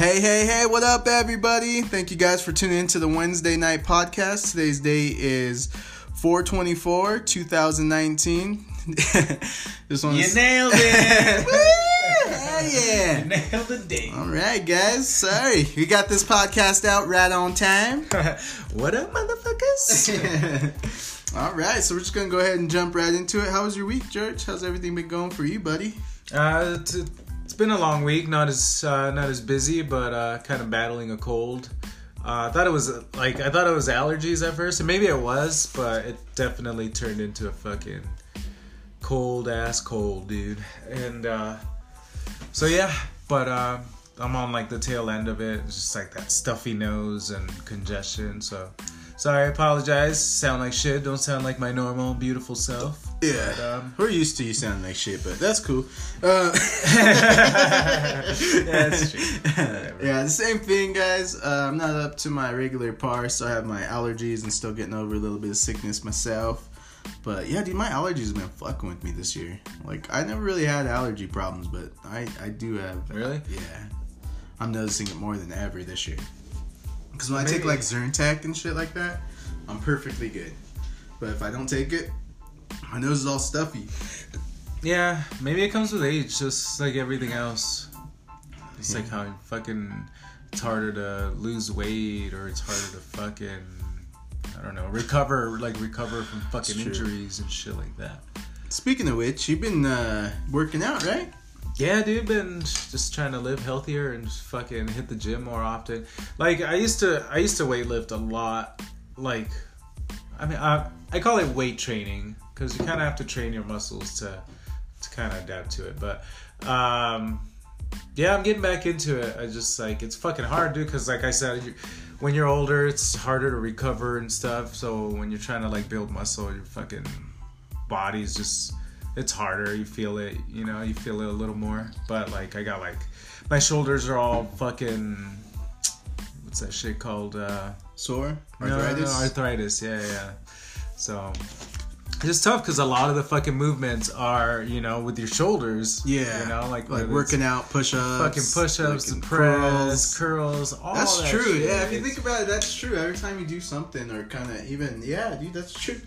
Hey, hey, hey, what up, everybody? Thank you guys for tuning in to the Wednesday night podcast. Today's date is 424, 2019. this one You nailed it. Woo! Hell You yeah. nailed the date. All right, guys. Sorry. We got this podcast out right on time. what up, motherfuckers? All right, so we're just going to go ahead and jump right into it. How was your week, George? How's everything been going for you, buddy? uh, been a long week. Not as uh, not as busy, but uh, kind of battling a cold. Uh, I thought it was like I thought it was allergies at first, and maybe it was, but it definitely turned into a fucking cold ass cold, dude. And uh, so yeah, but uh, I'm on like the tail end of it. It's just like that stuffy nose and congestion. So sorry, I apologize. Sound like shit. Don't sound like my normal beautiful self. Yeah. But, um, We're used to you sounding like shit, but that's cool. Uh, Yeah, that's true. yeah, the same thing, guys. Uh, I'm not up to my regular par, so I have my allergies and still getting over a little bit of sickness myself. But yeah, dude, my allergies have been fucking with me this year. Like, I never really had allergy problems, but I, I do have. Really? Yeah. I'm noticing it more than ever this year. Because when I take like Zyrtec and shit like that, I'm perfectly good. But if I don't take it, my nose is all stuffy. Yeah, maybe it comes with age, just like everything else. It's like how fucking it's harder to lose weight or it's harder to fucking I don't know recover like recover from fucking injuries and shit like that. Speaking of which, you've been uh, working out, right? Yeah, dude, been just trying to live healthier and just fucking hit the gym more often. Like I used to, I used to weightlift a lot. Like, I mean, I, I call it weight training because you kind of have to train your muscles to to kind of adapt to it. But um, yeah, I'm getting back into it. I just like it's fucking hard, dude. Because like I said, you, when you're older, it's harder to recover and stuff. So when you're trying to like build muscle, your fucking body's just it's harder. You feel it, you know, you feel it a little more. But like I got like my shoulders are all fucking what's that shit called? Uh Sore? no, no, no, Arthritis? arthritis, yeah, yeah. So it's tough because a lot of the fucking movements are, you know, with your shoulders. yeah. You know, like like working out, push ups. fucking push-ups, the press, curls, all That's that true. shit. Yeah, if you think about it, that's true. Every time you do something or kind of even, yeah, dude, that's true.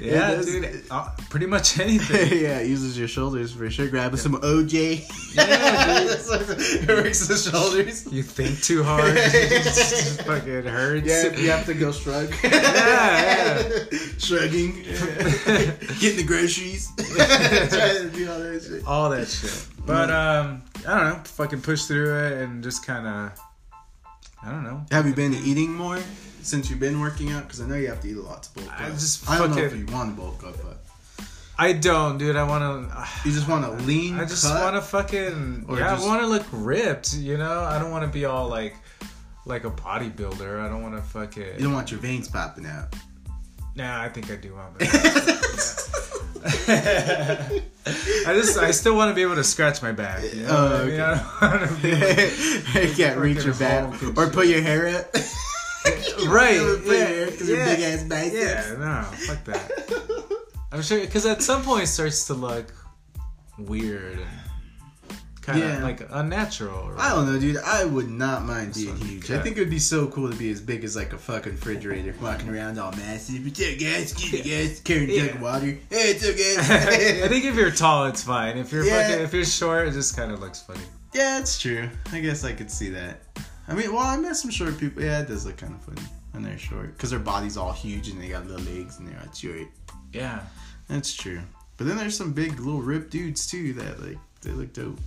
yeah, does- dude, uh, pretty much anything. yeah, it uses your shoulders for sure. Grabbing some OJ. Yeah, dude. it works the shoulders. You think too hard, it just fucking hurts. Yeah, you have to go shrug. yeah. Shrugging. Getting the groceries. Trying to do all that shit. all that shit. But um, I don't know, fucking push through it and just kind of, I don't know. Have you been eating more since you've been working out? Because I know you have to eat a lot to bulk up. I just I don't know if fucking- you want to bulk up, but I don't, dude. I want to. you just want to lean. I just want to fucking. Or yeah, just- I want to look ripped. You know, I don't want to be all like, like a bodybuilder. I don't want to fucking. You don't want your veins popping out. Nah, I think I do want that. I just, I still want to be able to scratch my back. You know Oh, what I mean? okay. I don't want to be like, can't reach your back or put your hair up. right. Your Yeah, because your yeah. big ass biceps. Yeah, no, fuck that. I'm sure because at some point it starts to look weird and kind of Yeah. like unnatural. Or, I don't know, dude. I would not mind being huge. cut. I think it would be so cool to be as big as like a fucking refrigerator, walking around all massive. What's up, guys? Get it, guys. Carrying a jug of water. Hey, it's okay. I think if you're tall, it's fine. If you're Yeah. fucking, if you're short, it just kind of looks funny. yeah, it's true. I guess I could see that. I mean, well, I met some short people. Yeah, it does look kind of funny when they're short because their body's all huge and they got little legs and they're all short. Yeah. That's true. But then there's some big little ripped dudes too that like they look dope.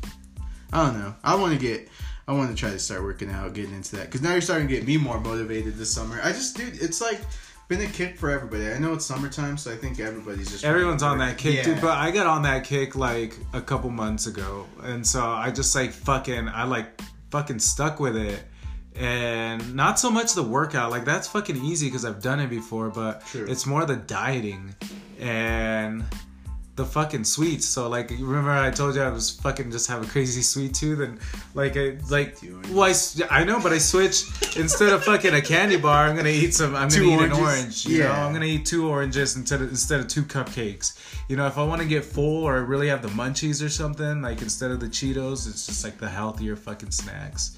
I don't know. I want to get. I want to try to start working out, getting into that because now you're starting to get me more motivated this summer. I just, dude, it's like been a kick for everybody. I know it's summertime, so I think everybody's just Everyone's on that kick, Yeah. dude. But I got on that kick like a couple months ago, and so I just like fucking, I like fucking stuck with it. And not so much the workout, like that's fucking easy because I've done it before, but True. it's more the dieting. And the fucking sweets. So like, you remember I told you I was fucking just have a crazy sweet tooth and like I like well I know, but I switched instead of fucking a candy bar, I'm gonna eat some. I'm gonna Two eat an orange. You know, Yeah. I'm gonna eat two oranges instead of instead of two cupcakes. You know, if I want to get full or really have the munchies or something, like instead of the Cheetos, it's just like the healthier fucking snacks.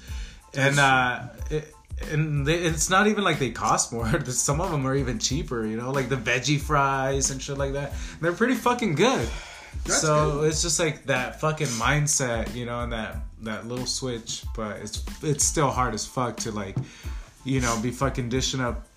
And uh, it, and they, it's not even like they cost more. Some of them are even cheaper. You know, like the veggie fries and shit like that. They're pretty fucking good. That's so good. it's just like that fucking mindset, you know, and that that little switch. But it's it's still hard as fuck to like, you know, be fucking dishing up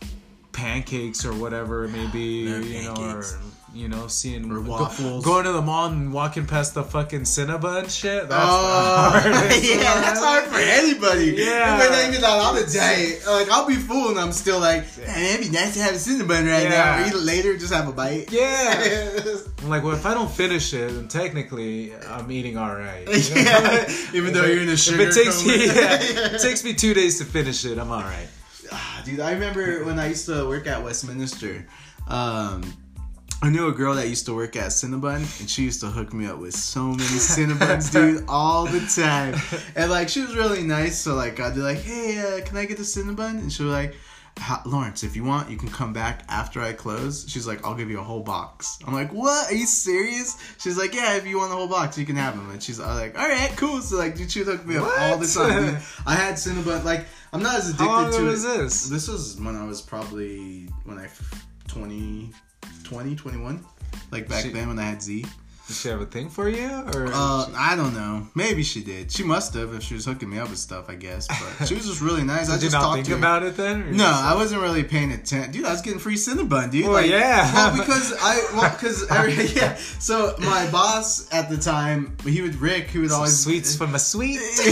pancakes or whatever it may be, Love you know, pancakes. You know, seeing go- going to the mall and walking past the fucking Cinnabon shit. That's Oh, the yeah, that's hard for anybody. Yeah. But then, you know, on a diet, like I'll be full and I'm still like, man, it'd be nice to have a cinnamon right now. Or eat it later, just have a bite. Yeah. I'm like, well, if I don't finish it, then technically I'm eating all right. you know? Yeah. Even though you're in a sugar If it takes me, yeah, it takes me two days to finish it, I'm all right. Ah, dude, I remember when I used to work at Westminster. Um, I knew a girl that used to work at Cinnabon, and she used to hook me up with so many Cinnabons, dude, all the time. And like, she was really nice. So like, I'd be like, "Hey, uh, can I get the Cinnabon?" And she was like. Lawrence, if you want, you can come back after I close. She's like, I'll give you a whole box. I'm like, what? Are you serious? She's like, yeah, if you want the whole box, you can have them. And she's was like, all right, cool. So like, dude, she would hook me up all the time. dude. I had Cinnabon. Like, I'm not as addicted How long to it. was this? This was when I was probably when I 20, 20 21. Like back then when I had Z. Does she have a thing for you, or Uh, I don't know. Maybe she did. She must have if she was hooking me up with stuff. I guess, but she was just really nice. I did just not talked think to her. about it then? No, I wasn't really paying attention, dude. I was getting free Cinnabon, dude. Well, yeah. Well, because I, well, because yeah. So my boss at the time, he would Rick, he would Some always sweets from a sweet. so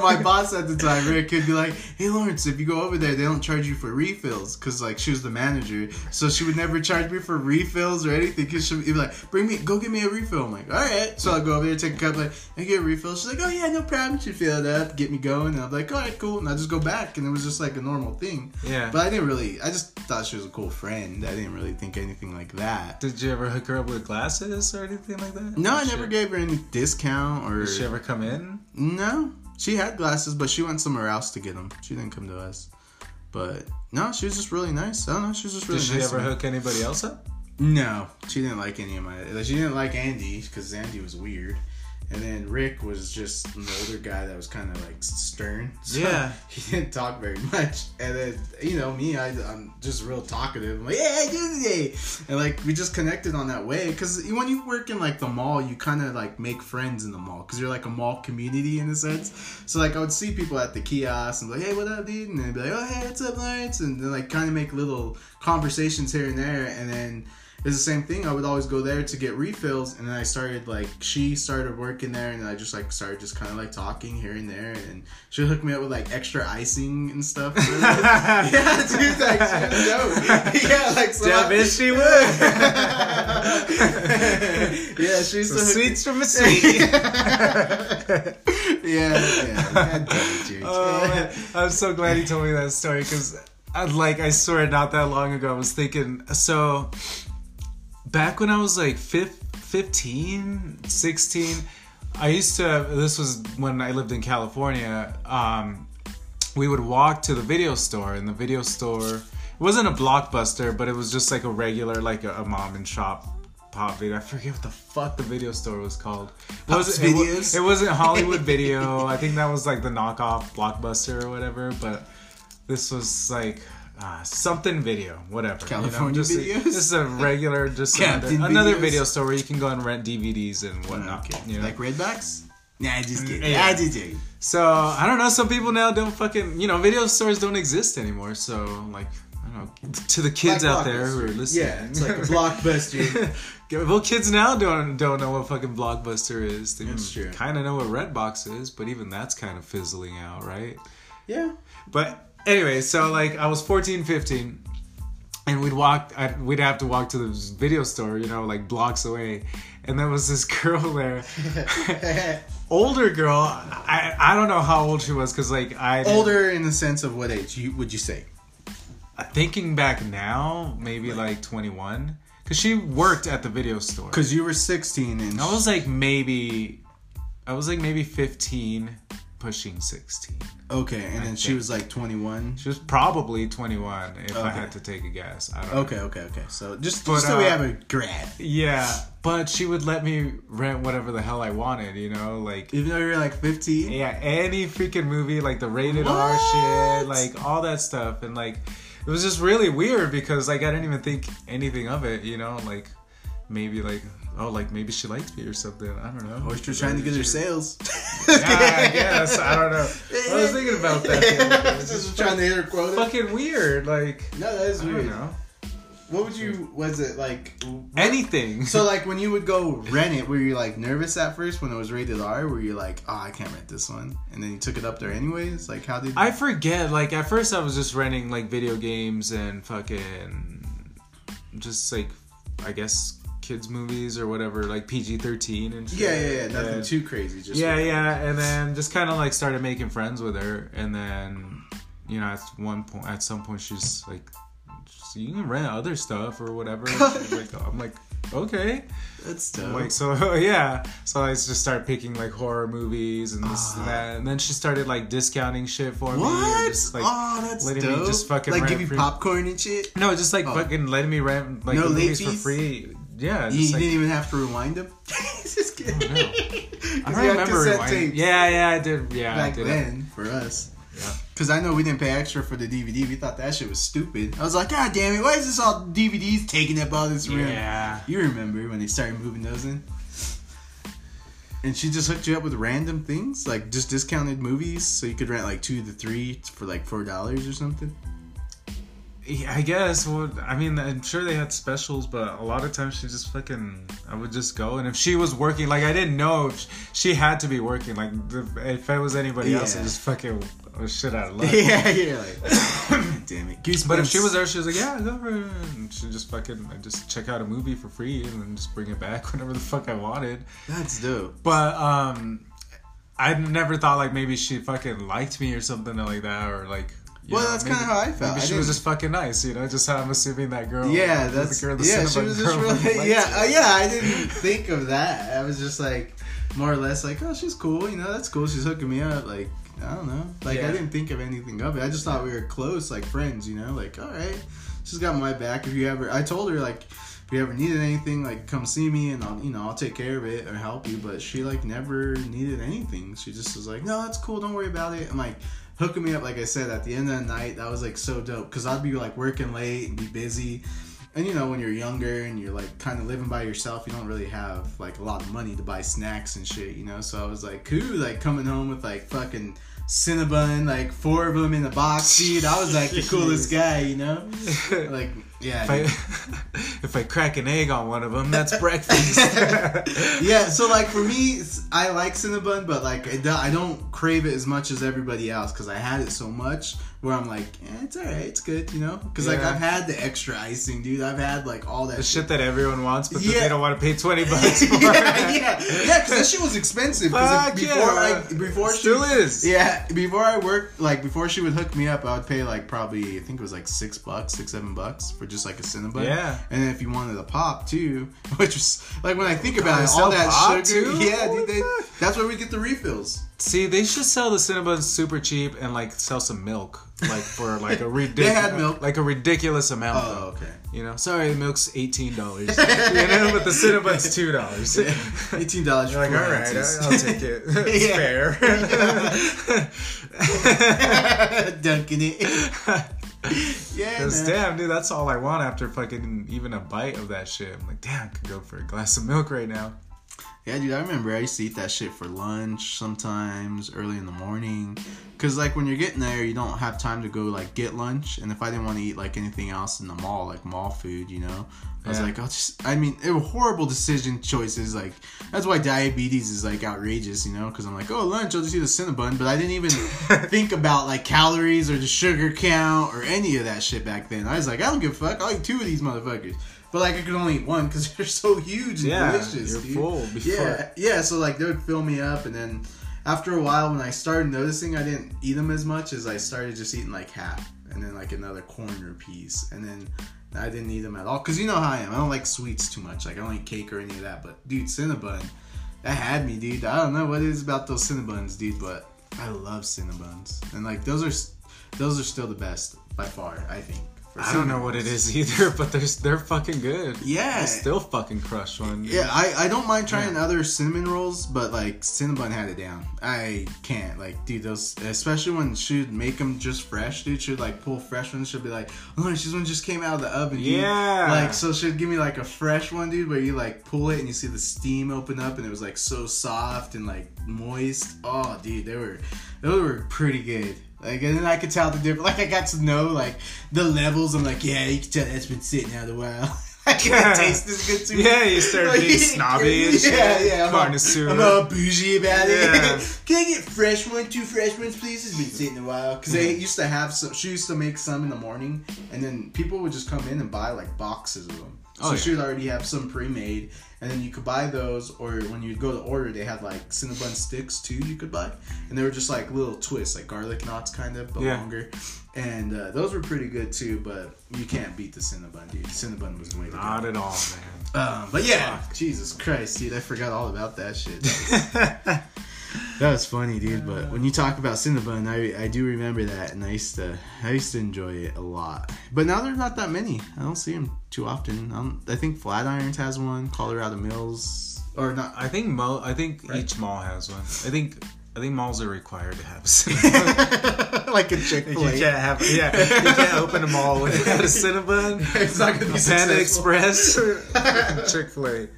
my boss at the time, Rick, could be like, "Hey Lawrence, if you go over there, they don't charge you for refills, cause like she was the manager, so she would never charge me for refills or anything, she'd be like, bring me, go get me a refill." I'm like, "All right," so I go over there, take a cup, like, I get a refill. She's like, "Oh yeah, no problem." She'd fill it up, get me going, and I'm like, "All right, cool," and I just go back, and it was just like a normal thing. Yeah. But I didn't really, I just thought she was a cool friend. I didn't really think anything like that. Did you ever hook her up with glasses or anything like that? No, I never she- gave her any discount or. Did she ever come in? No, she had glasses, but she went somewhere else to get them. She didn't come to us. But no, she was just really nice. I don't know, she was just really nice. Did she nice. ever hook anybody else up? No, she didn't like any of my. like, She didn't like Andy because Andy was weird, and then Rick was just an older guy that was kind of like stern. So Yeah. he didn't talk very much. And then you know me, I, I'm just real talkative. I'm like, yeah, I do today, and like we just connected on that way. Because when you work in like the mall, you kind of like make friends in the mall because you're like a mall community in a sense. So like I would see people at the kiosk and be like, hey, what up, dude? And they'd be like, oh, hey, what's up, Lawrence? And then like kind of make little conversations here and there, and then it's the same thing. I would always go there to get refills, and then I started like she started working there, and I just like started just kind of like talking here and there, and she would hook me up with like extra icing and stuff. yeah, dude, like dope. Yeah, like so I- it, she would. yeah, she used Some to hook sweets from a sweet. yeah, yeah. God damn it, George. Oh. I'm so glad he told me that story because, uh, like, I swear, not that long ago, I was thinking. So, back when I was like fif- 15, 16, I used to. This was when I lived in California. Um, we would walk to the video store, and the video store it wasn't a blockbuster, but it was just like a regular, like a, a mom and shop pop video. I forget what the fuck the video store was called. It wasn't- it? It, wasn't Hollywood Video. I think that was like the knockoff blockbuster or whatever. But this was like. Uh, something video, whatever. California just, Videos? is a regular, just another, another video store where you can go and rent DVDs and whatnot. okay, You know? like Redbox. Nah, I just kidding. Yeah. I just kidding. So I don't know. Some people now don't fucking you know video stores don't exist anymore. So like I don't know to the kids out there who are listening. Yeah, it's like a blockbuster. well, kids now don't don't know what fucking blockbuster is. They That's true. kind of know what Redbox is, but even that's kind of fizzling out, right? yeah. But anyway, so like I was 14, 15, and we'd walk. i we'd have to walk to the video store, you know, like blocks away, and there was this girl there. older girl. I I don't know how old she was because like I Older in the sense of what age you would you say? Uh, thinking back now, maybe like twenty one. Cause she worked at the video store. Because you were 16 and I was like maybe, I was like maybe 15, pushing 16. okay, and then she was like 21. She was probably 21 if I had to take a guess. I don't know. Okay, okay, okay. So just, But, just so we uh, have a grad. Yeah, but she would let me rent whatever the hell I wanted, you know, like Even though you're like 15. yeah, any freaking movie, like the rated R shit, like all that stuff, and like it was just really weird because like I didn't even think anything of it, you know, like maybe like oh like maybe she likes me or something, I don't know. Oh, or she's trying to get her sales. Yeah, I guess I don't know. I was thinking about that. It's Just trying to hit her quota. fucking weird, like No, that is I don't weird. know What would you? Was it like? anything. So like when you would go rent it, were you like nervous at first when it was rated R? Were you like, oh, I can't rent this one, and then you took it up there anyways? Like how did? I forget. Like at first, I was just renting like video games and fucking just like I guess kids movies or whatever, like PG thirteen and shit. yeah, yeah, yeah. Nothing And- too crazy. Just yeah, yeah, and then just kind of like started making friends with her, and then you know at one point, at some point, she's like, "So "You can rent other stuff or whatever." Like, I'm like, okay. That's dope. Like so, yeah. So I just started picking like horror movies and this and Ah. that, and then she started like discounting shit for me. what? Like, oh, that's letting me dope. just fucking like give you free- popcorn and shit. No, just like Oh. fucking letting me rent like No movies for free. Yeah, You, you like, didn't even have to rewind them. just kidding. Oh, no. I 'Cause you don't remember tapes Yeah, yeah, I did. Yeah, I Back did. then, for us. Yeah. Cause I know we didn't pay extra for the DVD. We thought that shit was stupid. I was like, God damn it! Why is this all DVDs taking up all this room? Yeah. You remember when they started moving those in? And she just hooked you up with random things, like just discounted movies, so you could rent like two to three for like four dollars or something. Yeah, I guess. Well, I mean, I'm sure they had specials, but a lot of times she just fucking. I would just go, and if she was working, like I didn't know if she had to be working. Like if, it was anybody else, I just fucking was shit out of luck. yeah, you're like, damn it. Goosebumps. But if she was there, she was like, "Yeah, go for it." And she just fucking I just check out a movie for free and then just bring it back whenever the fuck I wanted. that's dope. But um, I never thought like maybe she fucking liked me or something like that, or like. You Well, know, that's kinda how I felt. Maybe I she was just fucking nice, you know. Just how I'm assuming that girl. Yeah, that's the girl, the yeah. She was just really yeah, uh, yeah. I didn't think of that. I was just like more or less like, oh, she's cool. You know, that's cool. She's hooking me up. Like I don't know. Like I didn't think of anything of it. I just thought we were close, like friends. You know, like all right, she's got my back. If you ever, I told her like. If you ever needed anything, like come see me and I'll, you know, I'll take care of it or help you. But she like never needed anything. She just was like, no, that's cool. Don't worry about it. I'm like, hooking me up like i said at the end of the night that was like so dope because i'd be like working late and be busy. And you know when you're younger and you're like kind of living by yourself you don't really have like a lot of money to buy snacks and shit you know? So i was like cool like coming home with like fucking cinnabon like four of them in a box dude. I was like the coolest guy you know? Like yeah If I, if I crack an egg on one of them, that's breakfast. yeah, so like for me, I like Cinnabon, but like I I don't crave it as much as everybody else because I had it so much where I'm like, eh, it's alright, it's good, you know? Because like I've had the extra icing, dude. I've had like all that the shit that everyone wants, but Yeah. they don't want to pay twenty bucks for. yeah, yeah, yeah, because that shit was expensive. Fuck yeah, before man. I, before Still she, is. Yeah, before I worked, like before she would hook me up, I would pay like probably I think it was like six bucks, six seven bucks for just like a Cinnabon. Yeah. and then if you wanted a pop too, which was like when I think about they it, all that sugar. too? Yeah, dude, they, that's where we get the refills. See, they should sell the Cinnabons super cheap and like sell some milk, like for like a They ridiculous, had milk. like a ridiculous amount. Oh, though. okay. You know, sorry, the milk's eighteen dollars. you know, but the Cinnabon's two dollars. Eighteen dollars. You're like, all right, I'll take it. It's Yeah. fair. dunking it. yeah, Cause damn, dude, that's all I want after fucking even a bite of that shit. I'm like, damn, I could go for a glass of milk right now. Yeah, dude, I remember I used to eat that shit for lunch sometimes, early in the morning. Cause like when you're getting there, you don't have time to go like get lunch. And if I didn't want to eat like anything else in the mall, like mall food, you know, I was Yeah. like, I'll just. I mean, it were horrible decision choices. Like that's why diabetes is like outrageous, you know. Cause I'm like, oh, lunch, I'll just eat a Cinnabon, but I didn't even think about like calories or the sugar count or any of that shit back then. I was like, I don't give a fuck. I'll eat two of these motherfuckers. But like I could only eat one because they're so huge and Yeah, delicious. you're dude. full before. Yeah, yeah. So like they would fill me up, and then after a while, when I started noticing I didn't eat them as much as I started just eating like half, and then like another corner piece, and then I didn't eat them at all because you know how I am. I don't like sweets too much. Like I don't eat cake or any of that. But dude, Cinnabon, that had me, dude. I don't know what it is about those Cinnabons, dude, but I love Cinnabons, and like those are those are still the best by far. I think. I don't know what it is either, but they're they're fucking good. Yeah. I still fucking crush one. Yeah, I, I don't mind trying other cinnamon rolls, but like Cinnabon had it down. I can't like dude those especially when she'd make them just fresh, dude. She'd like pull fresh ones. She'd be like, oh, she's one just came out of the oven. Dude. Yeah. Like so, she'd give me like a fresh one, dude, where you like pull it and you see the steam open up and it was like so soft and like moist. Oh, dude, they were those were pretty good. Like and then I could tell the difference. Like I got to know like the levels. I'm like, yeah, you can tell that's been sitting out a while. I can't taste this good too. Yeah, you start being snobby and shit. Yeah, yeah. I'm all, Connoisseur. I'm all bougie about Yeah. it. Can I get fresh one, two fresh ones, please? It's been sitting a while. Because they used to have some. She used to make some in the morning, and then people would just come in and buy like boxes of them. So Oh, yeah. she would already have some pre-made, and then you could buy those. Or when you go to order, they had like Cinnabon sticks too. You could buy, and they were just like little twists, like garlic knots, kind of, but Yeah. longer. And uh, those were pretty good too. But you can't beat the Cinnabon, dude. Cinnabon was way to go. Not at all, man. Um, but yeah, Jesus Christ, dude, I forgot all about that shit. That was. that was funny, dude. But when you talk about Cinnabon, I I do remember that, and I used to I used to enjoy it a lot. But now there's not that many. I don't see them too often. I, don't, I think Flatirons has one, Colorado Mills, or not. I think mo- I think Right. each mall has one. I think I think malls are required to have a Cinnabon. like a Chick you Fil A. can't have yeah. You can't open a mall without a Cinnabon. It's not gonna be A Panda. Express, Chick Fil A.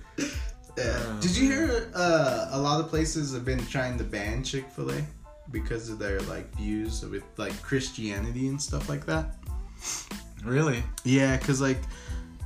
Yeah. Did you hear uh, a lot of places have been trying to ban Chick Fil A because of their like views with like Christianity and stuff like that? Really? Yeah, because like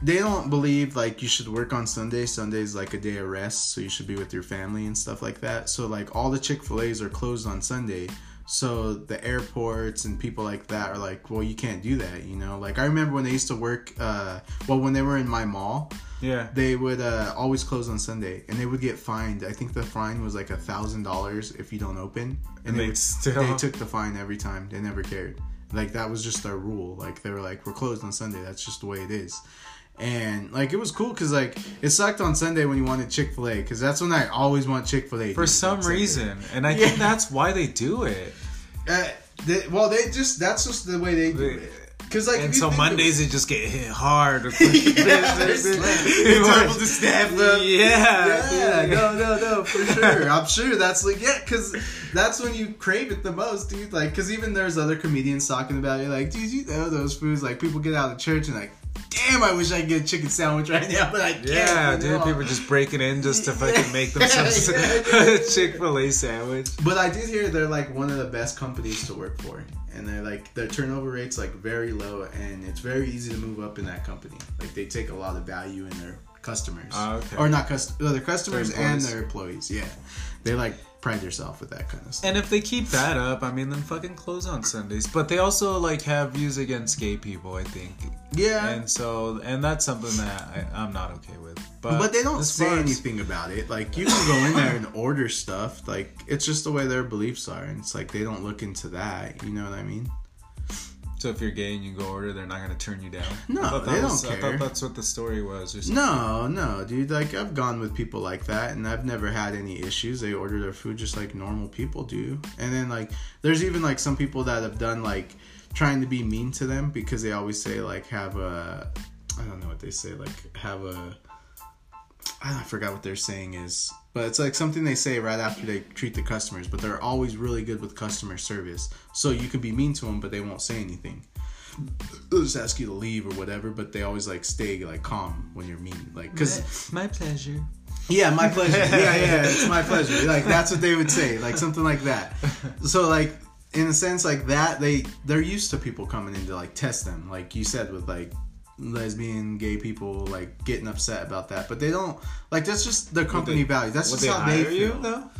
they don't believe like you should work on Sunday. Sunday's like a day of rest, so you should be with your family and stuff like that. So like all the Chick Fil A's are closed on Sunday. So the airports and people like that are like, well, you can't do that, you know. Like I remember when they used to work, uh, well, when they were in my mall, Yeah. they would uh, always close on Sunday, and they would get fined. I think the fine was like a thousand dollars if you don't open, And they they'd still- they took the fine every time. They never cared. Like that was just their rule. Like they were like, we're closed on Sunday. That's just the way it is. And like it was cool because like it sucked on Sunday when you wanted Chick Fil A because that's when I always want Chick Fil A For some reason, and I think that's why they do it. Uh, they, well, they just that's just the way they do it. Because like and so Mondays it just get hit hard. yeah, it's like, it's able to staff up. Yeah, Yeah, no, no, no, for sure. I'm sure that's like, yeah, because that's when you crave it the most, dude. Like, because even there's other comedians talking about it, like, dude, you know those foods. Like, people get out of church and like, damn, I wish I could get a chicken sandwich right now, but I can't. Yeah, dude, people just breaking in just to fucking make themselves a Chick Fil A sandwich. But I did hear they're like one of the best companies to work for, and they're like their turnover rate's like very low, and it's very easy to move up in that company. Like they take a lot of value in their customers, Oh, okay. or not cust- uh, their customers Their and their employees. Yeah, they like pride yourself with that kind of stuff. And if they keep that up, I mean, then fucking close on Sundays. But they also like have views against gay people, I think. yeah, And so, and that's something that I, I'm not okay with. But, but they don't say far as- anything about it. Like you can go in there and order stuff. Like it's just the way their beliefs are, and it's like they don't look into that. You know what I mean? So if you're gay and you go order, they're not gonna turn you down. No, I thought that they was, don't care. I thought that's what the story was. Or. No, no, dude. Like I've gone with people like that, and I've never had any issues. They order their food just like normal people do. And then like, there's even like some people that have done like trying to be mean to them because they always say like have a, I don't know what they say like have a, I forgot what their saying is, but it's like something they say right after they treat the customers. But they're always really good with customer service, so you could be mean to them, but they won't say anything they'll just ask you to leave or whatever, but they always like stay like calm when you're mean, like because my pleasure. yeah, my pleasure. Yeah, yeah, it's my pleasure. Like that's what they would say, like something like that. So like in a sense like that, they they're used to people coming in to like test them, like you said with like lesbian, gay people like getting upset about that, but they don't like that's just their company they- value. That's just how they you feel. though?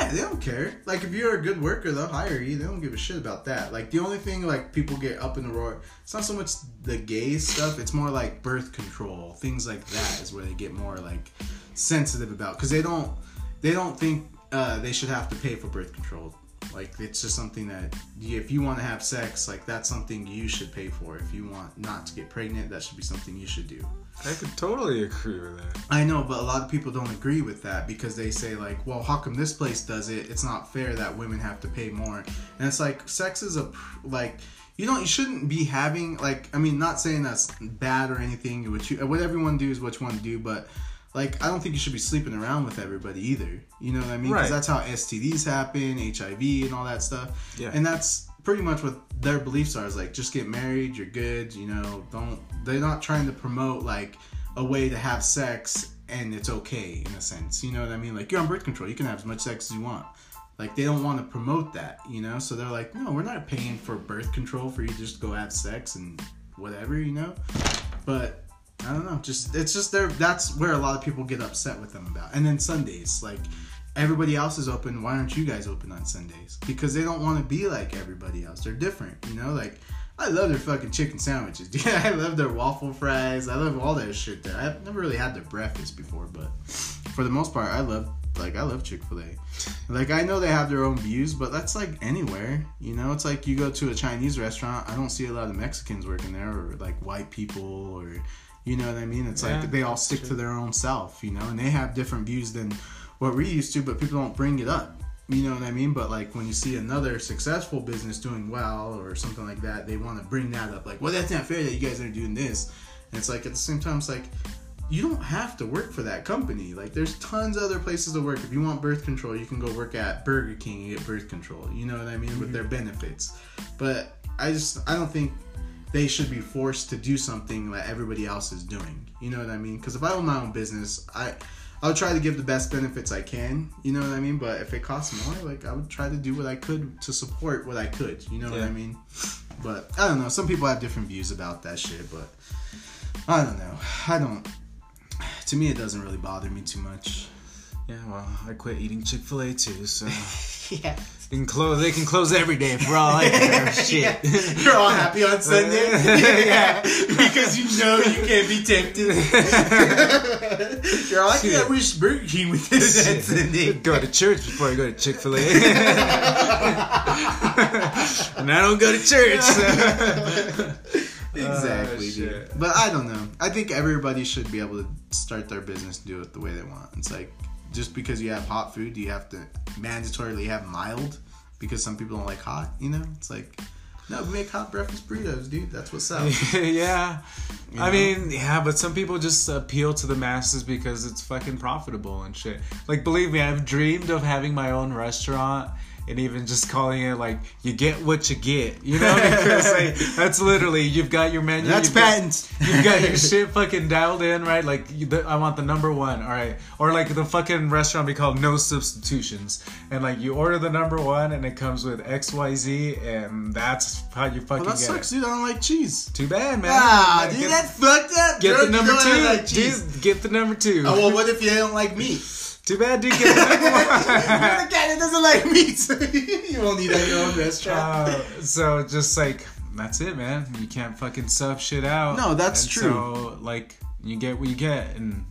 Yeah, they don't care. Like if you're a good worker, they'll hire you. They don't give a shit about that. Like the only thing like people get up in the roar, it's not so much the gay stuff. It's more like birth control, things like that is where they get more like sensitive about because they don't they don't think uh, they should have to pay for birth control. Like it's just something that if you want to have sex, like that's something you should pay for. If you want not to get pregnant, that should be something you should do. I could totally agree with that. I know, but a lot of people don't agree with that because they say like, "Well, how come this place does it? It's not fair that women have to pay more." And it's like sex is a like you don't you shouldn't be having like I mean, not saying that's bad or anything. What you what everyone do is what you want to do, but like I don't think you should be sleeping around with everybody either. You know what I mean? Because Right. that's how STDs happen, HIV, and all that stuff. Yeah. And that's pretty much what their beliefs are. Is like just get married, you're good. You know, don't. They're not trying to promote like a way to have sex and it's okay in a sense. You know what I mean? Like you're on birth control, you can have as much sex as you want. Like they don't want to promote that, you know. So they're like, no, we're not paying for birth control for you to just go have sex and whatever, you know. But I don't know. Just it's just there. That's where a lot of people get upset with them about. And then Sundays, like everybody else is open. Why aren't you guys open on Sundays? Because they don't want to be like everybody else. They're different, you know. Like I love their fucking chicken sandwiches. Dude, I love their waffle fries. I love all that shit there. I've never really had their breakfast before, but for the most part, I love like I love Chick Fil A. Like I know they have their own views, but that's like anywhere. You know, it's like you go to a Chinese restaurant. I don't see a lot of Mexicans working there, or like white people, or you know what I mean. It's Yeah, like they all stick true. to their own self, you know, and they have different views than what we're used to, but people don't bring it up. You know what I mean? But like when you see another successful business doing well or something like that, they want to bring that up. Like, well, that's not fair that you guys are doing this. And it's like at the same time, it's like you don't have to work for that company. Like, there's tons of other places to work. If you want birth control, you can go work at Burger King and get birth control. You know what I mean? With mm-hmm. their benefits. But I just I don't think they should be forced to do something that everybody else is doing. You know what I mean? Because if I own my own business, I I'll try to give the best benefits I can. You know what I mean? But if it costs more, like I would try to do what I could to support what I could. You know what I mean? But I don't know. Some people have different views about that shit. But I don't know. I don't. To me, it doesn't really bother me too much. Yeah, well, I quit eating Chick Fil A too, so Yeah. They can close. They can close every day for all I care. Shit. You're all happy on uh, Sunday? yeah. Because you know you can't be tempted. You're all like, yeah, I wish Burger King would do that Sunday. go to church before I go to Chick Fil A, and I don't go to church. so- oh, Exactly, Oh, dude. But I don't know. I think everybody should be able to start their business and do it the way they want. It's like just because you have hot food, do you have to mandatorily have mild? Because some people don't like hot, you know? It's like no, we make hot breakfast burritos, dude. That's what's up. yeah. I know? mean, yeah, but some people just appeal to the masses because it's fucking profitable and shit. Like, believe me, I've dreamed of having my own restaurant and even just calling it like you get what you get, you know? Because like that's literally you've got your menu. That's you've got- You've got your shit fucking dialed in, right? Like, you, the, I want the number one, all right? Or like the fucking restaurant be called No Substitutions, and like you order the number one, and it comes with X, Y, Z, and that's how you fucking Well, that get sucks, it. dude. I don't like cheese. Too bad, man. Ah, dude, get, that's fucked up. get bro. the number You know I two, like cheese. dude. Get the number two. Oh, well, what if you don't like meat? Too bad, dude. Get the number You're one. the guy that doesn't like meat. you won't eat at your own restaurant. Uh, so just like that's it, man. You can't fucking sub shit out. No, that's And true. So like you get what you get, and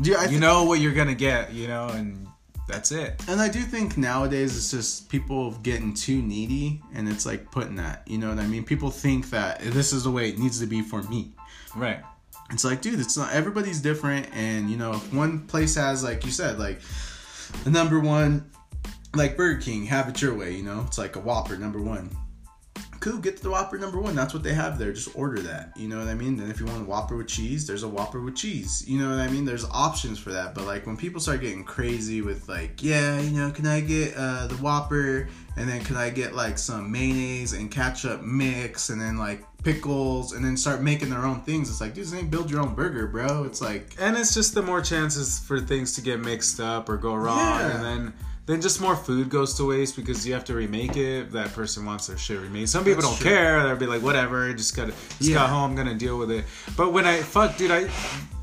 dude, I you know what you're gonna get, you know, and that's it. And I do think nowadays it's just people getting too needy, and it's like putting that. You know what I mean? People think that this is the way it needs to be for me. Right. It's like, dude, it's not. Everybody's different, and you know, if one place has, like you said, like the number one, like Burger King, have it your way. You know, it's like a Whopper number one. Cool, get the Whopper number one. That's what they have there. Just order that. You know what I mean? Then if you want a Whopper with cheese, there's a Whopper with cheese. You know what I mean? There's options for that. But like when people start getting crazy with like, yeah, you know, can I get uh, the Whopper and then can I get like some mayonnaise and ketchup mix and then like pickles and then start making their own things? It's like, dude, this ain't build your own burger, bro. It's like, And it's just the more chances for things to get mixed up or go wrong, Yeah. and then then just more food goes to waste because you have to remake it. That person wants their shit remade. Some people That's don't true. care. They'll be like, whatever, just gotta just Yeah. got home, gonna deal with it. But when I fuck, dude, I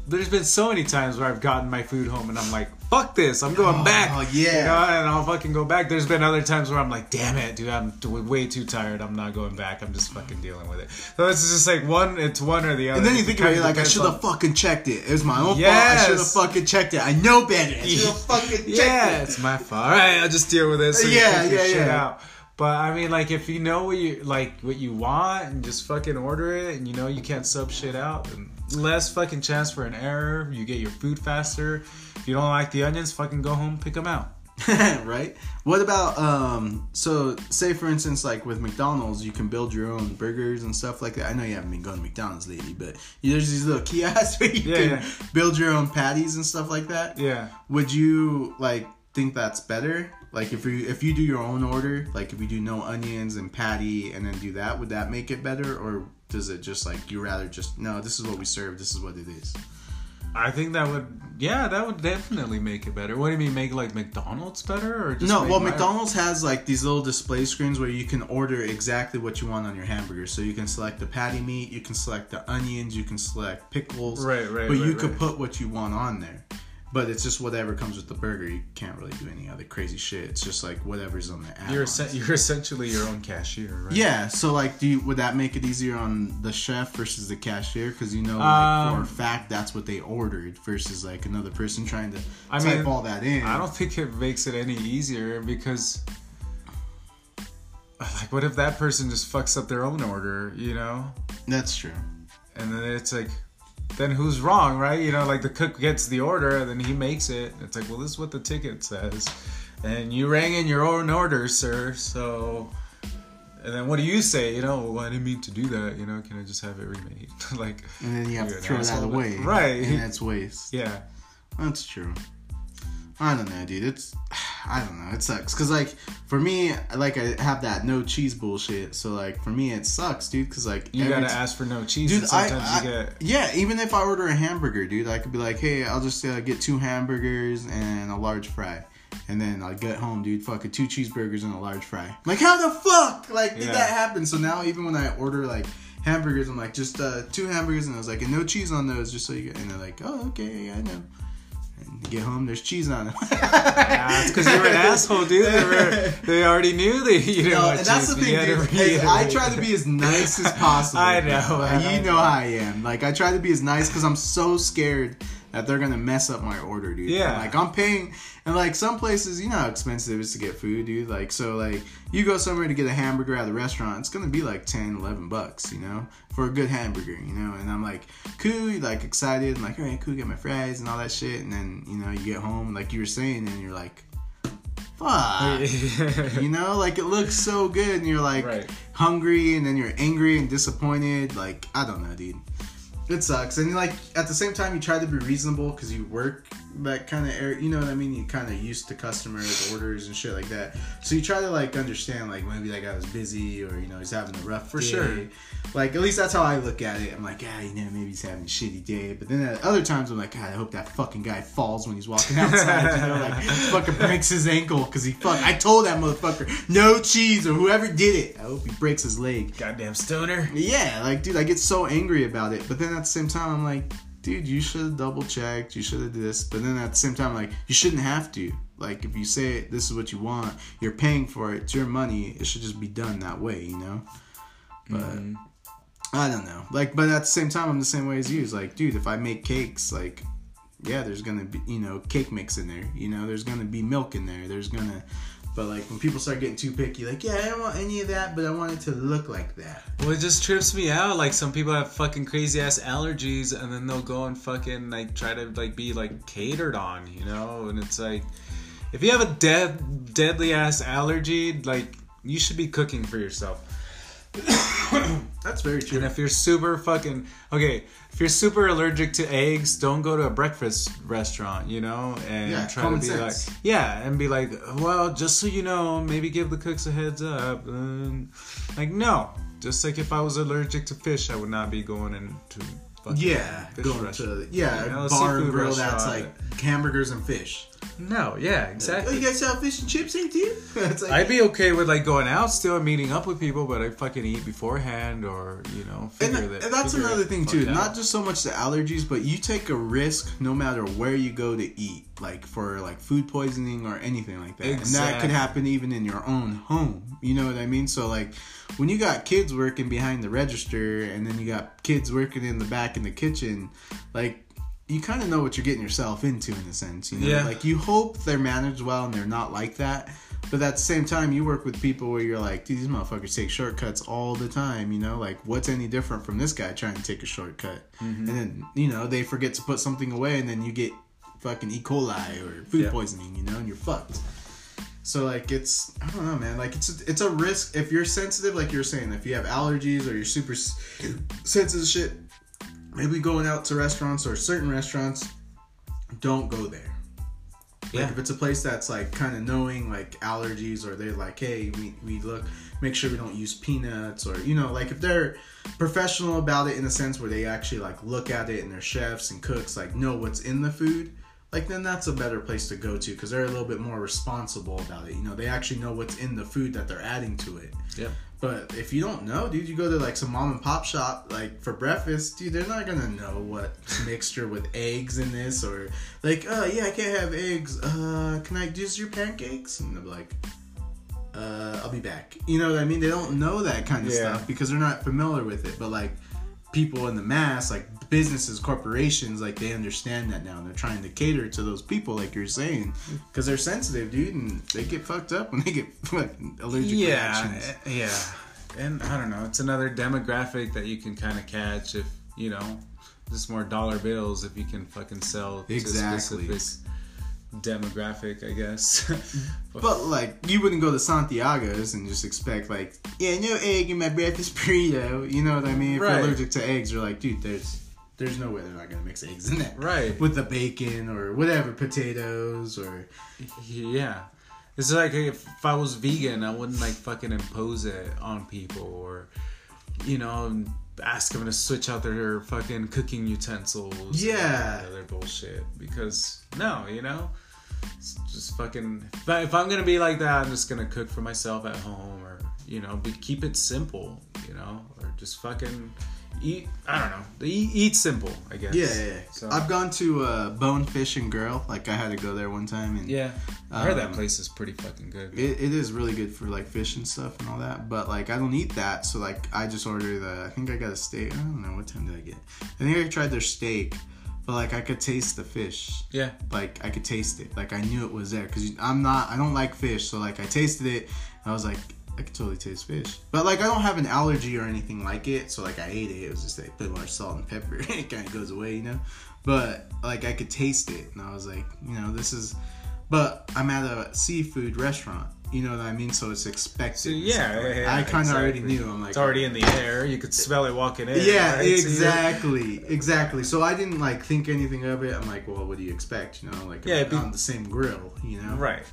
there's been so many times where I've gotten my food home and I'm like, fuck this, I'm going Oh, back. Oh, yeah. You know, and I'll fucking go back. There's been other times where I'm like, damn it, dude, I'm way too tired. I'm not going back. I'm just fucking dealing with it. So it's just like one, it's one or the other. And then you think about it, like, I should have fucking checked it. It was my own Yes. fault. I should have fucking checked it. I know better. I should have fucking checked Yeah, it. it's my fault. All right, I'll just deal with this. So Yeah, yeah, shit yeah. Out. But I mean, like, if you know what you like, what you want, and just fucking order it, and you know you can't sub shit out, then less fucking chance for an error. You get your food faster. If you don't like the onions, fucking go home, pick them out. right? What about um? So say for instance, like with McDonald's, you can build your own burgers and stuff like that. I know you haven't been going to McDonald's lately, but there's these little kiosks where you Yeah, can yeah. build your own patties and stuff like that. Yeah. Would you like think that's better? Like if you if you do your own order, like if you do no onions and patty and then do that, would that make it better, or does it just like you rather just no? This is what we serve. This is what it is. I think that would, yeah, that would definitely make it better. What do you mean, make like McDonald's better, or just No, well, my- McDonald's has like these little display screens where you can order exactly what you want on your hamburger. So you can select the patty meat, you can select the onions, you can select pickles. Right, right, But you right, could put what you want on there. But it's just whatever comes with the burger. You can't really do any other crazy shit. It's just like whatever's on the add You're you're essentially your own cashier, right? Yeah, so like, do you, would that make it easier on the chef versus the cashier? Because you know, like, Um, for a fact, that's what they ordered versus like another person trying to I type mean, all that in. I don't think it makes it any easier because, like, what if that person just fucks up their own order, you know? That's true. And then it's like, then who's wrong, right? You know, like the cook gets the order and then he makes it. It's like, well, this is what the ticket says. And you rang in your own order, sir. So, and then what do you say? You know, well, I didn't mean to do that. You know, can I just have it remade? like, And then you have to throw that away. Right. And that's waste. yeah. That's true. I don't know, dude. It's I don't know. It sucks because like for me, like I have that no cheese bullshit. So like for me, it sucks, dude. Because like You gotta t- ask for no cheese. Dude, I, sometimes I you get. yeah. Even if I order a hamburger, dude, I could be like, hey, I'll just uh, get two hamburgers and a large fry, and then I get home, dude, fucking two cheeseburgers and a large fry. Like how the fuck like did Yeah. that happen? So now even when I order like hamburgers, I'm like just uh, two hamburgers, and I was like, and no cheese on those, just so you. Get, and they're like, oh okay, yeah, I know. And you get home, there's cheese on it. It's because you were an asshole, dude. They, were, they already knew that you didn't No, want and that's cheese, the thing, dude. is I try to be as nice as possible. I know, I you know. know how I am. Like I try to be as nice because I'm so scared that they're gonna mess up my order, dude. Yeah. Like I'm paying, and like some places, you know how expensive it is to get food, dude. Like so, like you go somewhere to get a hamburger at the restaurant, it's gonna be like 10, 11 bucks, you know, for a good hamburger, you know. And I'm like, cool, like excited, and like, all right, cool, get my fries and all that shit. And then you know you get home, like you were saying, and you're like, fuck. You know, like it looks so good, and you're like Right. hungry, and then you're angry and disappointed. Like I don't know, dude. It sucks, and like at the same time, you try to be reasonable because you work that kind of area. You know what I mean? You kind of used to customers' orders and shit like that. So you try to like understand, like maybe that guy was busy or you know he's having a rough For sure. Like at least that's how I look at it. I'm like, yeah, you know, maybe he's having a shitty day. But then at other times, I'm like, God, I hope that fucking guy falls when he's walking outside. you know, like fucking breaks his ankle because he fuck. I told that motherfucker no cheese or whoever did it. I hope he breaks his leg. Goddamn stoner. Yeah, like dude, I get so angry about it. But then at the same time, I'm like, dude, you should have double checked. You should have this. But then at the same time, like, you shouldn't have to. Like, if you say this is what you want, you're paying for it. It's your money. It should just be done that way, you know. But Mm-hmm. I don't know. Like, but at the same time, I'm the same way as you. It's like, dude, if I make cakes, like, yeah, there's gonna be, you know, cake mix in there. You know, there's gonna be milk in there. There's gonna, but like when people start getting too picky, like, yeah, I don't want any of that, but I want it to look like that. Well, it just trips me out. Like some people have fucking crazy ass allergies, and then they'll go and fucking like try to like be like catered on, you know. And it's like, if you have a dead deadly ass allergy, like you should be cooking for yourself. That's very true. And if you're super fucking okay, if you're super allergic to eggs, don't go to a breakfast restaurant, you know, and Yeah, try to be sense. like, yeah, and be like, well, just so you know, maybe give the cooks a heads up. And, like, no, just like if I was allergic to fish, I would not be going into fucking Yeah, fish going restaurant. to yeah You know, bar and grill that's like hamburgers and fish. No, yeah, Oh, exactly. you guys sell fish and chips, ain't you? like, I'd be okay with like going out still and meeting up with people, but I fucking eat beforehand or you know and, figure that, that. and that's another thing too. out. Not just so much the allergies, but you take a risk no matter where you go to eat, like for like food poisoning or anything like that. And that could happen even in your own home. You know what I mean? So like when you got kids working behind the register and then you got kids working in the back in the kitchen, like you kind of know what you're getting yourself into in a sense. You know, Yeah. like you hope they're managed well and they're not like that. But at the same time, you work with people where you're like, dude, these motherfuckers take shortcuts all the time. You know, like what's any different from this guy trying to take a shortcut? Mm-hmm. And then you know they forget to put something away, and then you get fucking E. coli or food Yeah. poisoning. You know, and you're fucked. So like it's I don't know, man. Like it's a, it's a risk if you're sensitive, like you're saying, if you have allergies or you're super sensitive shit. Maybe going out to restaurants or certain restaurants, don't go there. Like Yeah. if it's a place that's like kind of knowing like allergies or they're like, hey, we, we look, make sure we don't use peanuts or you know, like if they're professional about it in a sense where they actually like look at it and their chefs and cooks like know what's in the food, like then that's a better place to go to because they're a little bit more responsible about it. You know, they actually know what's in the food that they're adding to it. Yep. But if you don't know, dude, you go to like some mom and pop shop like for breakfast, dude, they're not gonna know what mixture with eggs in this or like, uh, yeah, I can't have eggs. Uh, can I use your pancakes? And they're like, uh, I'll be back. You know what I mean? They don't know that kind of Yeah. stuff because they're not familiar with it. But like people in the mass, like businesses, corporations, like they understand that now and they're trying to cater to those people, like you're saying, because they're sensitive, dude, and they get fucked up when they get fucking allergic yeah, reactions. eh, yeah, and I don't know. It's another demographic that you can kind of catch if you know, just more dollar bills if you can fucking sell to Exactly. specific demographic, I guess. But like, you wouldn't go to Santiago's and just expect like, yeah, no egg in my breakfast burrito. You know what I mean? If Right. you're allergic to eggs, you're like, dude, there's there's no way they're not gonna mix eggs in that right. with the bacon or whatever, potatoes or Yeah. It's like if, I was vegan, I wouldn't like fucking impose it on people or, you know, ask them to switch out their fucking cooking utensils. Yeah. other bullshit. Because, no, you know? It's just fucking. If, I, if I'm gonna be like that, I'm just gonna cook for myself at home or, you know, be, keep it simple, you know? Or just fucking eat. I don't know. Eat, eat simple, I guess. yeah, yeah. yeah. So, I've gone to uh, Bonefish and Grill. Like I had to go there one time and yeah. I heard that Um, place is pretty fucking good. It, it is really good for like fish and stuff and all that, but like I don't eat that, so like I just ordered the. I think I got a steak. I don't know what time did I get. I think I tried their steak, but like I could taste the fish. yeah. Like I could taste it. Like I knew it was there because I'm not. I don't like fish, so like I tasted it. And I was like, I could totally taste fish. But like I don't have an allergy or anything like it, so like I ate it. It was just like put more salt and pepper. it kind of goes away, you know. But like I could taste it, and I was like, you know, this is. But I'm at a seafood restaurant. You know what I mean? So it's expected. So, yeah, Like, yeah, yeah, I kind of already knew. I'm like, It's already in the air. You could smell it walking in. yeah, right? Exactly, exactly. So I didn't like think anything of it. I'm like, well, what do you expect? You know, like Yeah, be- on the same grill. You know, right.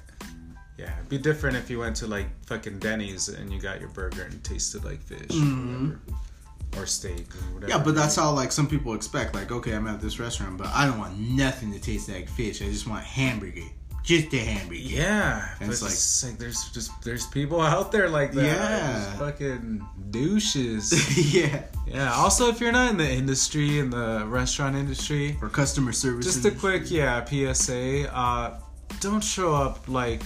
Yeah, it'd be different if you went to like fucking Denny's and you got your burger and it tasted like fish Mhm. or, or steak or whatever. Yeah, but that's how like some people expect. Like, okay, I'm at this restaurant, but I don't want nothing to taste like fish. I just want hamburger, just a hamburger. Yeah, And it's like- it's like there's just there's people out there like that. Yeah. Fucking douches. yeah. yeah. Also, if you're not in the industry, in the restaurant industry, Or customer service. Just a quick, yeah, PSA. Uh, don't show up like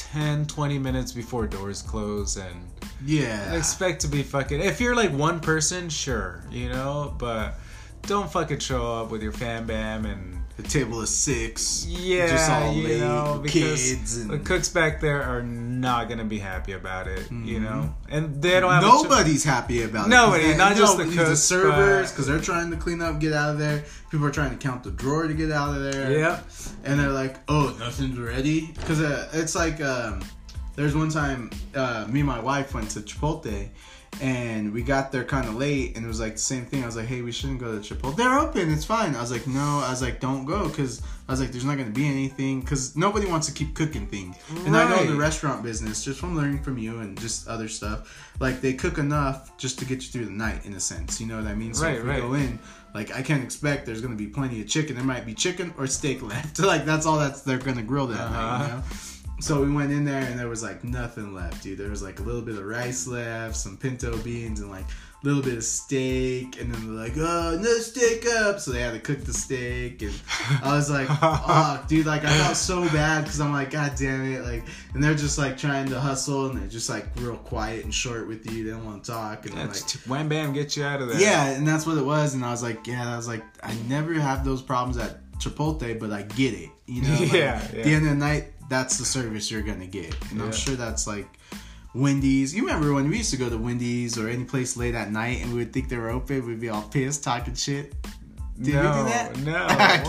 10, 20 minutes before doors close and Yeah. expect to be fucking. If you're like one person, sure, you know, but don't fucking show up with your fan bam and. The table of six. Yeah, Just all you know, because kids and the cooks back there are not gonna be happy about it, you Mhm. know, and they don't have Nobody's happy about it. Nobody, 'Cause they- not just the the cooks, servers, because they're trying to clean up, get out of there. People are trying to count the drawer to get out of there. Yeah, and they're like, "Oh, nothing's ready," because uh, it's like um, there's one time uh, me and my wife went to Chipotle, And we got there kind of late, and it was like the same thing. I was like, "Hey, we shouldn't go to Chipotle. They're open. It's fine." I was like, "No." I was like, "Don't go," because I was like, "There's not gonna be anything," because nobody wants to keep cooking things. And I know the restaurant business, just from learning from you and just other stuff, like they cook enough just to get you through the night, in a sense. You know what I mean? So Right, if we right. go in, like I can't expect there's gonna be plenty of chicken. There might be chicken or steak left. like that's all that's they're gonna grill that night. Uh-huh. You know? So we went in there and there was like nothing left, dude. There was like a little bit of rice left, some pinto beans, and like a little bit of steak. And then they're like, "Oh, no steak up!" So they had to cook the steak, and I was like, "Oh, dude!" Like I felt so bad because I'm like, "God damn it!" Like, and they're just like trying to hustle, and they're just like real quiet and short with you. They don't want to talk, and Yeah, I'm like, wham bam, get you out of there. yeah, and that's what it was. And I was like, yeah, I was like, I never have those problems at Chipotle, but I get it. You know, Like, Yeah, At yeah. the end of the night, that's the service you're gonna get, and I'm sure that's like Wendy's. You remember when we used to go to Wendy's or any place late at night, and we would think they were open, we'd be all pissed, talking shit. Did no, we do that? No. I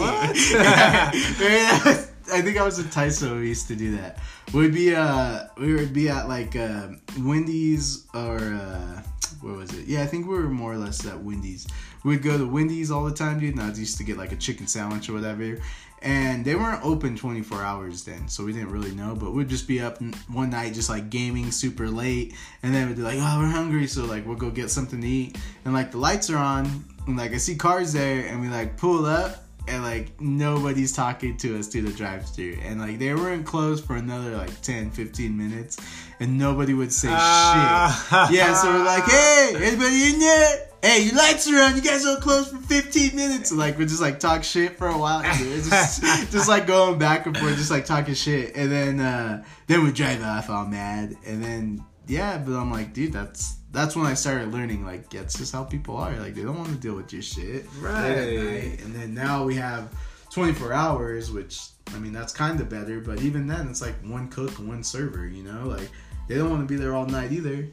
what? I think I was in Tyso. We used to do that. We'd be uh, we would be at like uh, Wendy's or uh, where was it? Yeah, I think we were more or less at Wendy's. We'd go to Wendy's all the time, dude. And I used to get like a chicken sandwich or whatever. And they weren't open 24 hours then, so we didn't really know. But we'd just be up one night, just like gaming super late, and then we'd be like, "Oh, we're hungry," so like we'll go get something to eat. And like the lights are on, and like I see cars there, and we like pull up, and like nobody's talking to us through the drive-through and like they weren't closed for another like 10 15 minutes and nobody would say Ah. shit yeah so we're like hey anybody in there hey your lights are on you guys are close for 15 minutes and like we just like talk shit for a while dude. Just, just like going back and forth just like talking shit and then uh then we drive off all mad and then yeah but i'm like dude that's that's when I started learning, like, that's just how people are. Like, they don't want to deal with your shit. Right. And then now we have 24 hours, which, I mean, that's kind of better. But even then, it's like one cook one server, you know? Like, they don't want to be there all night either.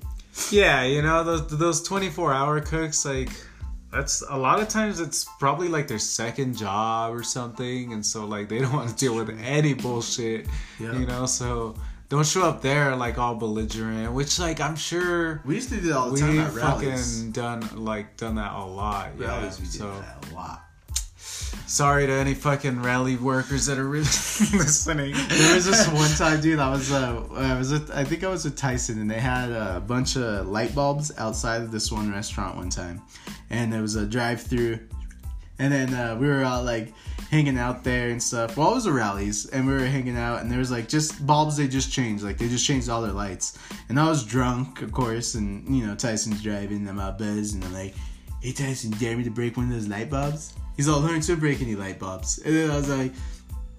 Yeah, you know those those twenty four hour cooks like that's a lot of times it's probably like their second job or something, and so like they don't want to deal with any bullshit. Yeah. You know, so don't show up there like all belligerent. Which like I'm sure We used to do that all the time at Rally's. fucking done like done that a lot. Yeah. We did so that a lot. Sorry to any fucking rally workers that are really listening. there was this one time, dude. I was, uh, I was, with, I think I was with Tyson, and they had a bunch of light bulbs outside of this one restaurant one time, and there was a drive-through, and then uh, we were all like hanging out there and stuff. Well, it was the Rally's, and we were hanging out, and there was like just bulbs they just changed, like they just changed all their lights, and I was drunk, of course, and you know Tyson's driving, I'm all buzzed, and I'm like, "Hey Tyson, dare me to break one of those light bulbs?" He's all, "Learn to break any light bulbs," and then I was like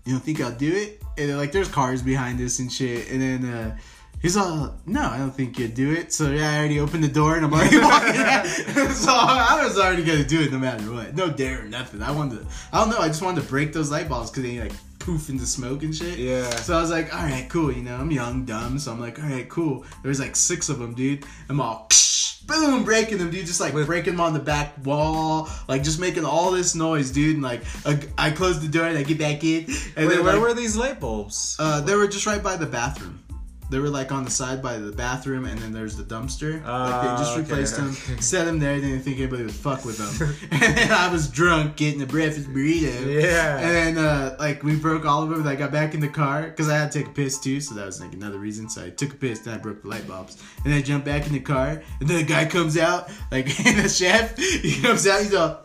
you don't think I'll do it? And then, like, there's cars behind us and shit. And then uh, he's all, no, I don't think you'd do it. So yeah, I already opened the door and I'm already walking out. so I was already gonna do it no matter what. No dare or nothing. I wanted to, I don't know, I just wanted to break those light bulbs because they like poof into smoke and shit. Yeah. So I was like, all right, cool. You know, I'm young, dumb. So I'm like, all right, cool. There's like six of them, dude. I'm all, boom, breaking them, dude. Just like breaking them on the back wall, like just making all this noise, dude. And like, I, I close the door and I get back in. And Wait, then, where like, were these light bulbs? uh, they were just right by the bathroom. They were like on the side by the bathroom, and then there's the dumpster. like they just Ah, okay, replaced them, okay. set them there. Didn't think anybody would fuck with them. and then I was drunk getting a breakfast burrito. Yeah. And then uh, like we broke all of them. And I got back in the car because I had to take a piss too, so that was like another reason. So I took a piss, then I broke the light bulbs, and then I jumped back in the car. And then the guy comes out, like the chef, he comes out, he's all.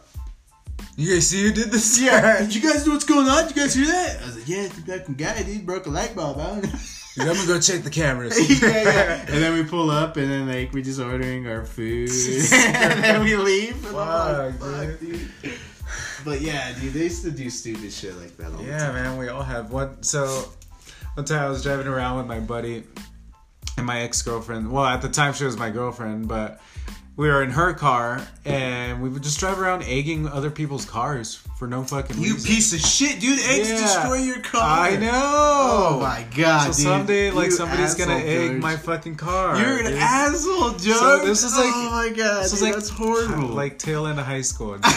you guys see who did this? Yeah, did you guys know what's going on? Did you guys hear that? I was like, yeah, it's the fucking guy, dude, broke a light bulb. I don't know. I'm gonna go check the cameras. yeah, yeah. And then we pull up, and then like we're just ordering our food, and then we leave. Like, Fuck, dude. But yeah, dude, they used to do stupid shit like that all the Yeah, man, we all have one. So, one time I was driving around with my buddy and my ex girlfriend. Well, at the time she was my girlfriend, but we were in her car and we would just drive around egging other people's cars for no fucking reason. You reason. piece of shit, dude! Eggs Yeah. destroy your car. I know. Oh my god, So dude! someday, like You somebody's gonna egg George. my fucking car. You're an dude. asshole, George. So this is like- oh my god, This dude, like that's horrible. Like tail end of high school.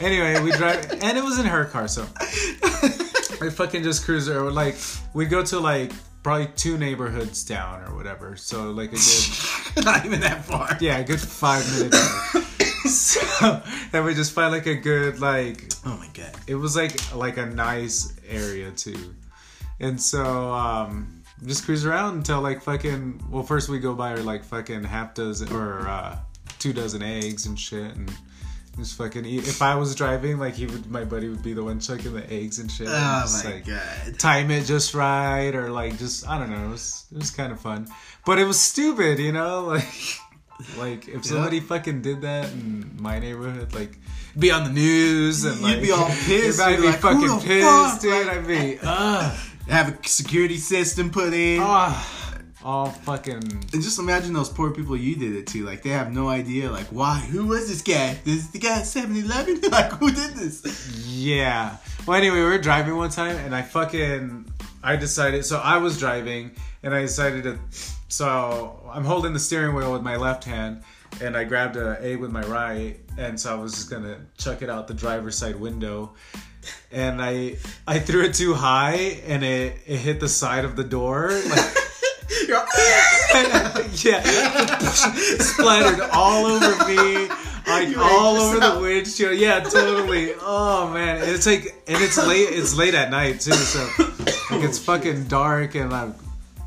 Anyway, we drive, and it was in her car, so we fucking just cruise her. Like we go to like probably two neighborhoods down or whatever. So like a good Not even that far. yeah, a good five minutes. so and we just find like a good like Oh my god. it was like like a nice area too. And so um just cruise around until like fucking well first we go buy like fucking half dozen or uh two dozen eggs and shit and just fucking eat. If I was driving, like he would, my buddy would be the one chucking the eggs and shit. and Oh just, my like, god. time it just right or like just I don't know. It was it was kind of fun, but it was stupid, you know. Like like if somebody fucking did that in my neighborhood, like be on the news and You'd like be all pissed. I'd You'd be like, fucking pissed, fuck? dude. I'd be ugh, Have a security system put in. ah, all fucking And just imagine those poor people you did it to. Like they have no idea. Like why? Who was this guy? This is the guy at 7-Eleven? like who did this? Yeah. Well, anyway, we were driving one time, and I fucking I decided. So I was driving, and I decided to. So I'm holding the steering wheel with my left hand, and I grabbed a egg with my right, and so I was just gonna chuck it out the driver's side window, and I I threw it too high, and it it hit the side of the door. Like, yeah, splattered all over me, like all over yourself. the windshield. Yeah, totally. Oh man, it's like, and it's late. It's late at night too, so like it's fucking dark, and I,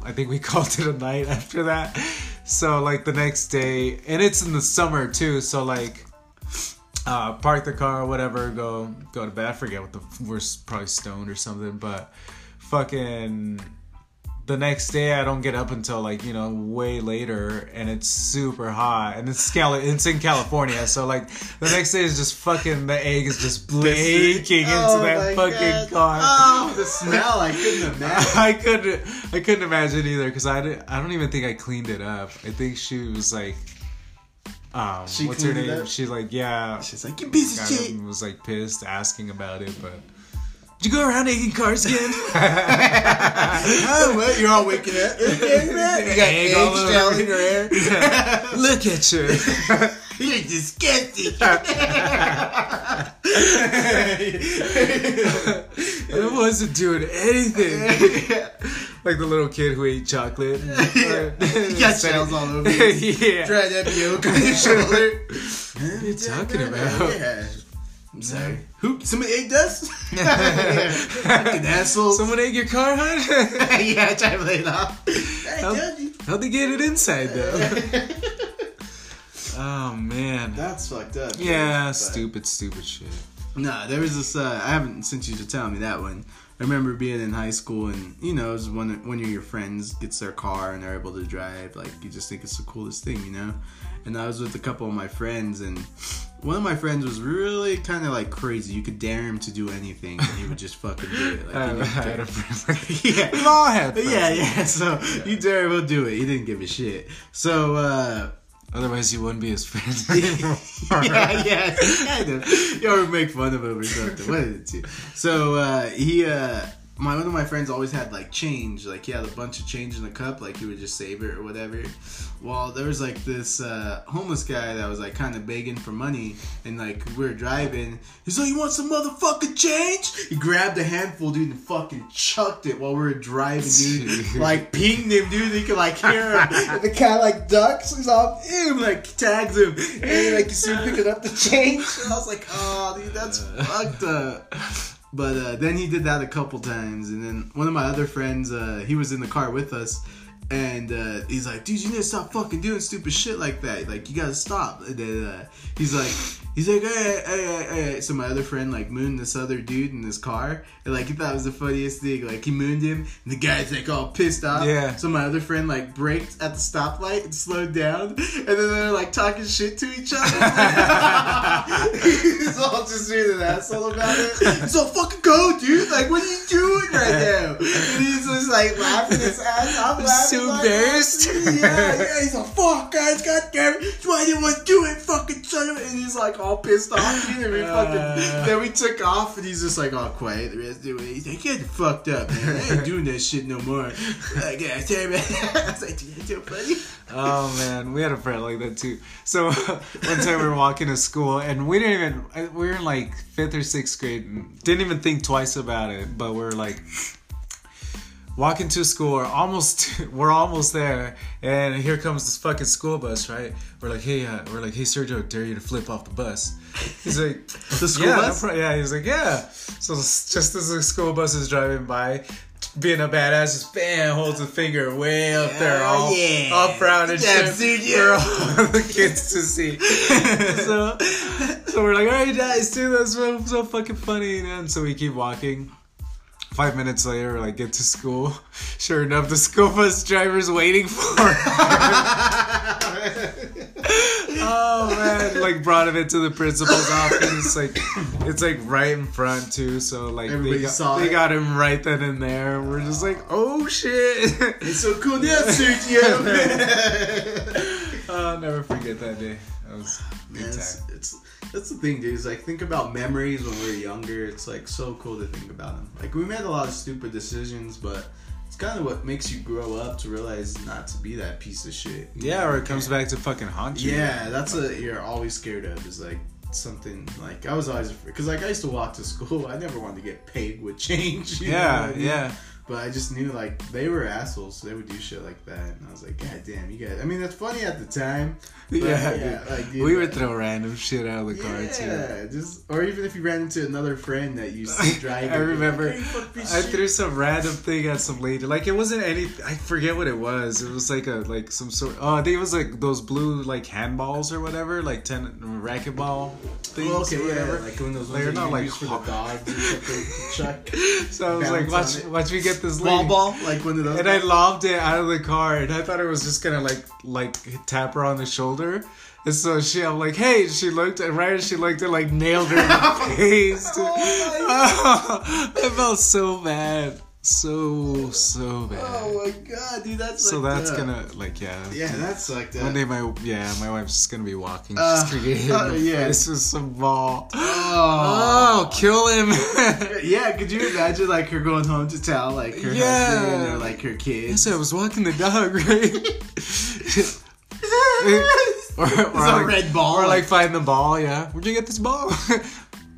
I think we called it a night after that. So like the next day, and it's in the summer too, so like. Uh, park the car, whatever, go go to bed. I forget what the we're probably stoned or something, but fucking the next day I don't get up until like you know way later and it's super hot and it's Cali- it's in California so like the next day is just fucking the egg is just baking into Oh that fucking God. car. Oh, the smell! I couldn't imagine. I couldn't I couldn't imagine either because I, didn't- I don't even think I cleaned it up. I think she was like um She what's her name? She's like yeah She's like, you piece of shit. was like pissed asking about it but did you go around egging cars again? oh, what? You're all waking up. you got Egg eggs all down in your hair. Look at you. You're disgusting. I wasn't doing anything. like the little kid who ate chocolate. you got shells all over you. yeah. Try that yolk on your shoulder. What are you talking about? Yeah. I'm sorry. Who? Somebody ate dust? Fucking asshole. Someone ate your car, huh? yeah, try to play it off. I How- told you. How'd they get it inside though? oh man. That's fucked up. dude. Yeah, But- stupid, stupid shit. Nah, there was this. Uh, I haven't since you to tell me that one. I remember being in high school, and you know, it was when when your friends gets their car and they're able to drive. Like you just think it's the coolest thing, you know. And I was with a couple of my friends, and one of my friends was really kind of like crazy. You could dare him to do anything, and he would just fucking do it. Like, I, he I had a friend like Yeah. We've all had friends. yeah, yeah. So you dare him, he'll do it. He didn't give a shit. So. uh Otherwise, you wouldn't be his friend. yeah, yeah, kind of. You ever make fun of him or something? What is it? Too? So uh, he, uh, my one of my friends always had like change. Like he had a bunch of change in the cup. Like he would just save it or whatever. Well, there was like this uh, homeless guy that was like kind of begging for money, and like we were driving. He's like, "You want some motherfucking change?" He grabbed a handful, dude, and fucking chucked it while we were driving, dude. like pinged him, dude. He could like hear him. And the cat like ducks. He's off him, like tags him, and like you see him picking up the change. And I was like, "Oh, dude, that's fucked up." But uh, then he did that a couple times, and then one of my other friends, uh, he was in the car with us, and uh, he's like, "Dude, you need to stop fucking doing stupid shit like that. Like, you gotta stop." And then uh, he's like, he's like, "Hey, hey, hey, hey." So my other friend like mooned this other dude in his car, and like he thought it was the funniest thing. Like he mooned him, and the guy's like all pissed off. Yeah. So my other friend like braked at the stoplight and slowed down, and then they're like talking shit to each other. he's all just being an asshole about it. So fucking go, dude. Like, what are you doing right now? And he's just like laughing his ass off. I'm laughing so like, embarrassed. Yeah, yeah. He's like, fuck, guys, goddamn it. Why didn't want to do it? Fucking son of a-" And he's like all pissed off. And we fucking, Uh. then we took off, and he's just like all quiet the rest of the way. He's like, get fucked up, man. I ain't doing that shit no more. Like, yeah, damn it. I was like, dude, so funny. Oh man, we had a friend like that too. So one time we were walking to school, and we didn't even we were in like fifth or sixth grade, and didn't even think twice about it. But we're like, walking to school. We're almost we're almost there, and here comes this fucking school bus. Right? We're like, hey, uh, we're like, hey, Sergio, dare you to flip off the bus. He's like, The school yeah, bus? pro- yeah. He's like, yeah. So just as the school bus is driving by. Being a badass, just bam, holds a finger way up there, all, yeah. all proud and shit for all the kids to see. so, so we're like, all right, guys, dude, that's so, so fucking funny. And so we keep walking. Five minutes later, like get to school. Sure enough, the school bus driver's waiting for oh man! Like brought him into the principal's office. Like it's like right in front too. So like they Everybody got, saw they got him right then and there. And We're just like, oh shit! It's so cool, yeah, Sergio. Oh, I'll never forget that day. That was good it's, it's that's the thing, dude. Is like think about memories when we were younger. It's like so cool to think about them. Like we made a lot of stupid decisions, but it's kind of what makes you grow up to realize not to be that piece of shit. Yeah, know? or it comes back to fucking haunt you. Yeah, that's what you're always scared of. Is like something like I was always because like I used to walk to school. I never wanted to get paid with change. you know Yeah, what I mean? yeah. But I just knew like they were assholes, so they would do shit like that, and I was like, God damn, you guys. I mean, that's funny at the time. but, Yeah, yeah, like, dude, we would throw random shit out of the car too. Yeah, just or even if you ran into another friend that you see driving. I you're like, remember "Hey, I shit." threw some random thing at some lady. Like it wasn't any. I forget what it was. It was like a like some sort. Oh, I think it was like those blue like handballs or whatever, like ten racquetball things Oh, okay, or whatever. yeah, like one of those They're not like use for the hot- dogs or something. Chuck so I was like, watch, it. watch me get this lady. ball ball, like one of those. And I lobbed it out of the car, and I thought it was just gonna like like tap her on the shoulder. And so she, I'm like, hey. She looked, and right as she looked, it like nailed her in the face. dude. Oh I felt so bad, so so bad. oh my god, dude, that's like so like, that's uh, gonna like yeah. Yeah, that's like that. One day my yeah my wife's just gonna be walking. Uh, She's gonna get hit uh, yeah. This is some ball. Oh. Oh, kill him! Yeah, could you imagine like her going home to tell like her Yeah. husband or like her kids? Yes, I was walking the dog, right? or, or like, red ball. Or like find the ball, yeah. Where'd you get this ball?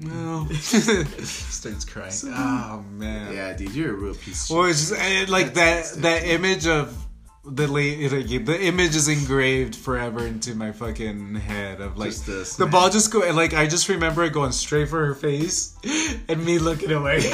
No. Starts crying. oh man. yeah, dude, you're a real piece. Of Well, shit. it's just eh, like That's- that that image of the late like, the image is engraved forever into my fucking head of like Just the the snap. ball just go like I just remember it going straight for her face and me looking away.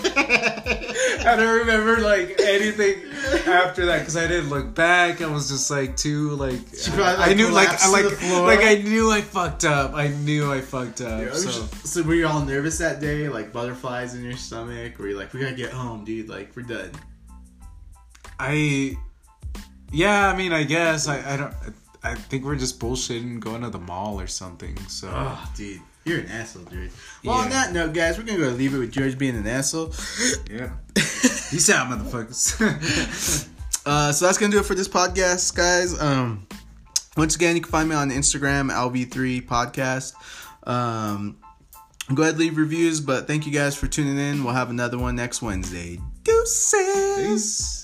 I don't remember like anything after that because I didn't look back. I was just like too like, probably, like, I knew like I like like I knew I fucked up. I knew I fucked up. Yeah, so. just- so were you all nervous that day? Like butterflies in your stomach? Were you like, we gotta get home, dude? Like we're done. I, yeah, I mean, I guess I, I don't. I think we're just bullshitting, going to the mall or something. So Oh, dude, you're an asshole, George. Well, on Yeah. that note, guys, we're gonna go leave it with George being an asshole. yeah, peace out, motherfuckers. Uh, so that's gonna do it for this podcast, guys. Um, once again, you can find me on Instagram, LV3 Podcast. Um, go ahead, leave reviews. But thank you guys for tuning in. We'll have another one next Wednesday. Deuces. Peace.